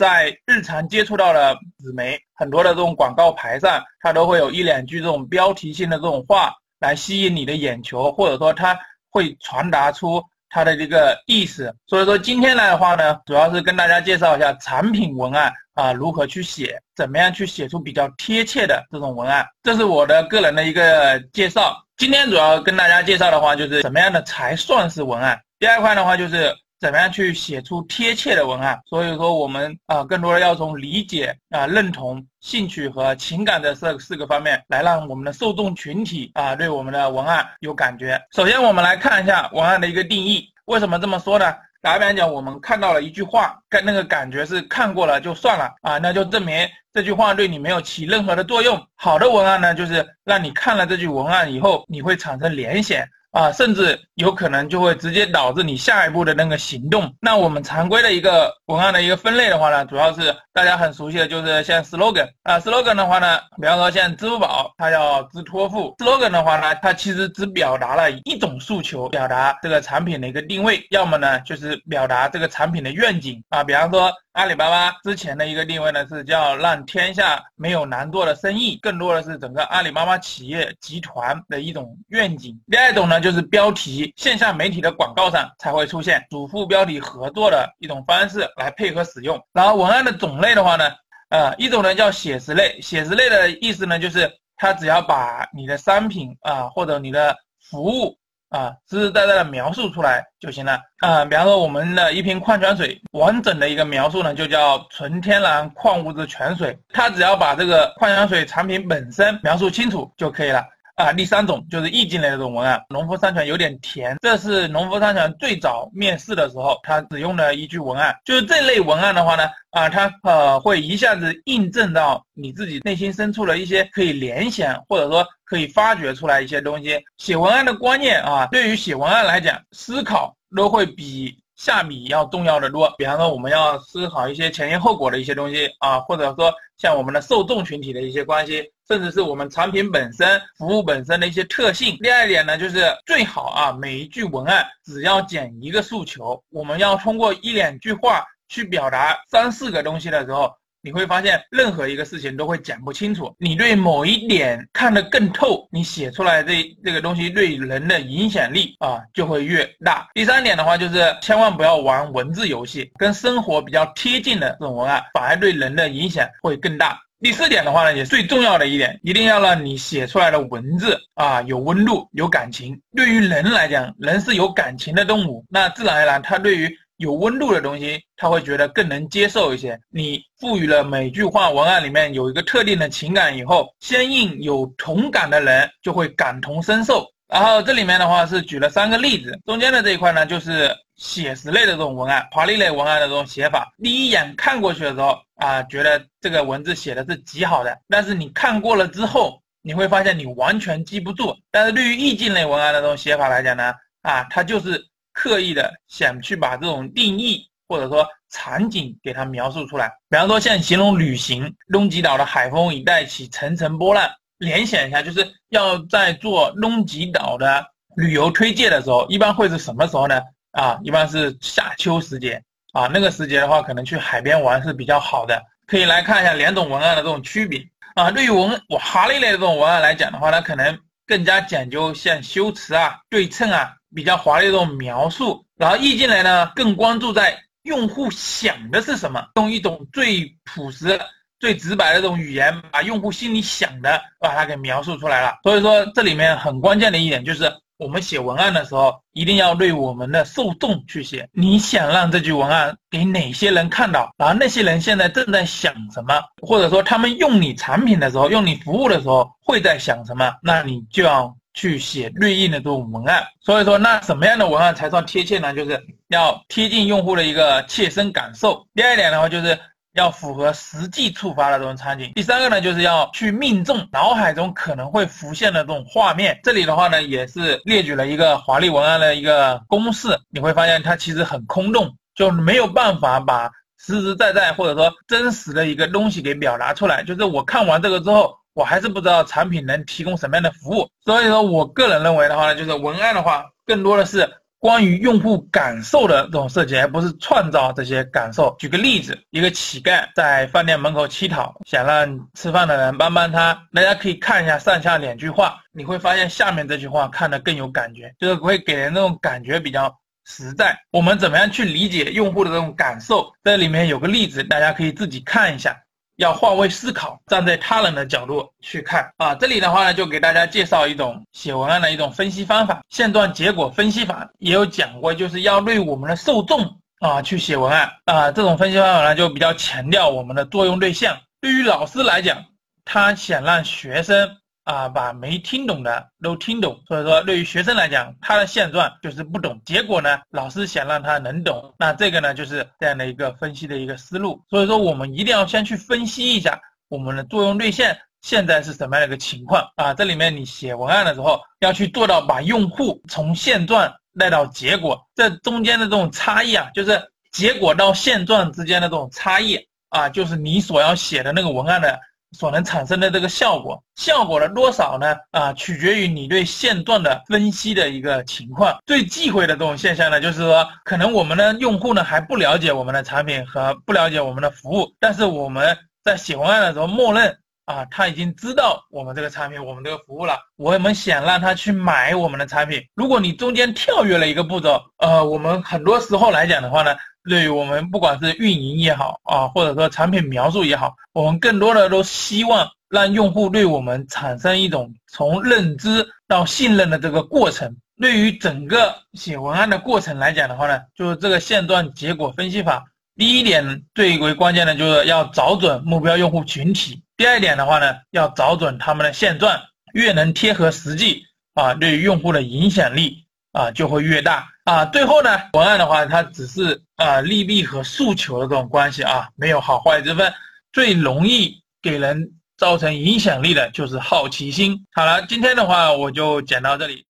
在日常接触到的纸媒很多的这种广告牌上，它都会有一两句这种标题性的这种话来吸引你的眼球，或者说它会传达出它的这个意思。所以说今天来的话呢，主要是跟大家介绍一下产品文案啊如何去写，怎么样去写出比较贴切的这种文案，这是我的个人的一个介绍。今天主要跟大家介绍的话，就是怎么样的才算是文案。第二块的话就是。怎么样去写出贴切的文案？所以说我们啊，更多的要从理解啊、认同、兴趣和情感的这四个方面来让我们的受众群体啊对我们的文案有感觉。首先，我们来看一下文案的一个定义。为什么这么说呢？打比方讲，我们看到了一句话，跟那个感觉是看过了就算了啊，那就证明这句话对你没有起任何的作用。好的文案呢，就是让你看了这句文案以后，你会产生联想。啊，甚至有可能就会直接导致你下一步的那个行动。那我们常规的一个文案的一个分类的话呢，主要是大家很熟悉的就是像 slogan 啊，slogan 的话呢，比方说像支付宝，它叫支托付。slogan 的话呢，它其实只表达了一种诉求，表达这个产品的一个定位，要么呢就是表达这个产品的愿景啊，比方说。阿里巴巴之前的一个定位呢是叫让天下没有难做的生意，更多的是整个阿里巴巴企业集团的一种愿景。第二种呢就是标题，线下媒体的广告上才会出现主副标题合作的一种方式来配合使用。然后文案的种类的话呢，呃，一种呢叫写实类，写实类的意思呢就是它只要把你的商品啊或者你的服务。啊，实实在在的描述出来就行了。啊，比方说我们的一瓶矿泉水，完整的一个描述呢，就叫纯天然矿物质泉水。它只要把这个矿泉水产品本身描述清楚就可以了。啊，第三种就是意境类的这种文案，农夫山泉有点甜，这是农夫山泉最早面世的时候，他使用的一句文案。就是这类文案的话呢，啊，它呃会一下子印证到你自己内心深处的一些可以联想，或者说可以发掘出来一些东西。写文案的观念啊，对于写文案来讲，思考都会比。下笔要重要的多，比方说我们要思考一些前因后果的一些东西啊，或者说像我们的受众群体的一些关系，甚至是我们产品本身、服务本身的一些特性。第二点呢，就是最好啊，每一句文案只要讲一个诉求，我们要通过一两句话去表达三四个东西的时候。你会发现，任何一个事情都会讲不清楚。你对某一点看得更透，你写出来这这个东西对人的影响力啊就会越大。第三点的话，就是千万不要玩文字游戏，跟生活比较贴近的这种文案，反而对人的影响会更大。第四点的话呢，也最重要的一点，一定要让你写出来的文字啊有温度、有感情。对于人来讲，人是有感情的动物，那自然而然，他对于有温度的东西，他会觉得更能接受一些。你赋予了每句话文案里面有一个特定的情感以后，相应有同感的人就会感同身受。然后这里面的话是举了三个例子，中间的这一块呢就是写实类的这种文案，华丽类文案的这种写法。第一眼看过去的时候啊，觉得这个文字写的是极好的，但是你看过了之后，你会发现你完全记不住。但是对于意境类文案的这种写法来讲呢，啊，它就是。刻意的想去把这种定义或者说场景给它描述出来，比方说像形容旅行，东极岛的海风已带起层层波浪，联想一下，就是要在做东极岛的旅游推介的时候，一般会是什么时候呢？啊，一般是夏秋时节啊，那个时节的话，可能去海边玩是比较好的。可以来看一下两种文案的这种区别啊。对于文华丽类的这种文案来讲的话，它可能更加讲究像修辞啊、对称啊。比较华丽的这种描述，然后意境来呢更关注在用户想的是什么，用一种最朴实、最直白的这种语言，把用户心里想的把它给描述出来了。所以说这里面很关键的一点就是，我们写文案的时候一定要对我们的受众去写，你想让这句文案给哪些人看到，然后那些人现在正在想什么，或者说他们用你产品的时候、用你服务的时候会在想什么，那你就要。去写对应的这种文案，所以说那什么样的文案才算贴切呢？就是要贴近用户的一个切身感受。第二点的话，就是要符合实际触发的这种场景。第三个呢，就是要去命中脑海中可能会浮现的这种画面。这里的话呢，也是列举了一个华丽文案的一个公式，你会发现它其实很空洞，就没有办法把实实在在或者说真实的一个东西给表达出来。就是我看完这个之后。我还是不知道产品能提供什么样的服务，所以说我个人认为的话呢，就是文案的话，更多的是关于用户感受的这种设计，而不是创造这些感受。举个例子，一个乞丐在饭店门口乞讨，想让吃饭的人帮帮他。大家可以看一下上下两句话，你会发现下面这句话看得更有感觉，就是会给人那种感觉比较实在。我们怎么样去理解用户的这种感受？这里面有个例子，大家可以自己看一下。要换位思考，站在他人的角度去看啊。这里的话呢，就给大家介绍一种写文案的一种分析方法——现状结果分析法。也有讲过，就是要对我们的受众啊去写文案啊。这种分析方法呢，就比较强调我们的作用对象。对于老师来讲，他想让学生。啊，把没听懂的都听懂，所以说对于学生来讲，他的现状就是不懂。结果呢，老师想让他能懂，那这个呢就是这样的一个分析的一个思路。所以说，我们一定要先去分析一下我们的作用对象现在是什么样的一个情况啊。这里面你写文案的时候，要去做到把用户从现状带到结果，这中间的这种差异啊，就是结果到现状之间的这种差异啊，就是你所要写的那个文案的。所能产生的这个效果，效果的多少呢？啊，取决于你对现状的分析的一个情况。最忌讳的这种现象呢，就是说，可能我们的用户呢还不了解我们的产品和不了解我们的服务，但是我们在写文案的时候，默认啊他已经知道我们这个产品、我们这个服务了。我们想让他去买我们的产品，如果你中间跳跃了一个步骤，呃，我们很多时候来讲的话呢。对于我们不管是运营也好啊，或者说产品描述也好，我们更多的都希望让用户对我们产生一种从认知到信任的这个过程。对于整个写文案的过程来讲的话呢，就是这个线段结果分析法，第一点最为关键的就是要找准目标用户群体。第二点的话呢，要找准他们的现状，越能贴合实际啊，对用户的影响力啊就会越大。啊，最后呢，文案的话，它只是啊利弊和诉求的这种关系啊，没有好坏之分。最容易给人造成影响力的就是好奇心。好了，今天的话我就讲到这里。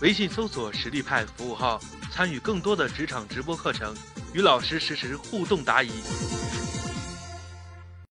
微信搜索实力派服务号，参与更多的职场直播课程，与老师实时互动答疑。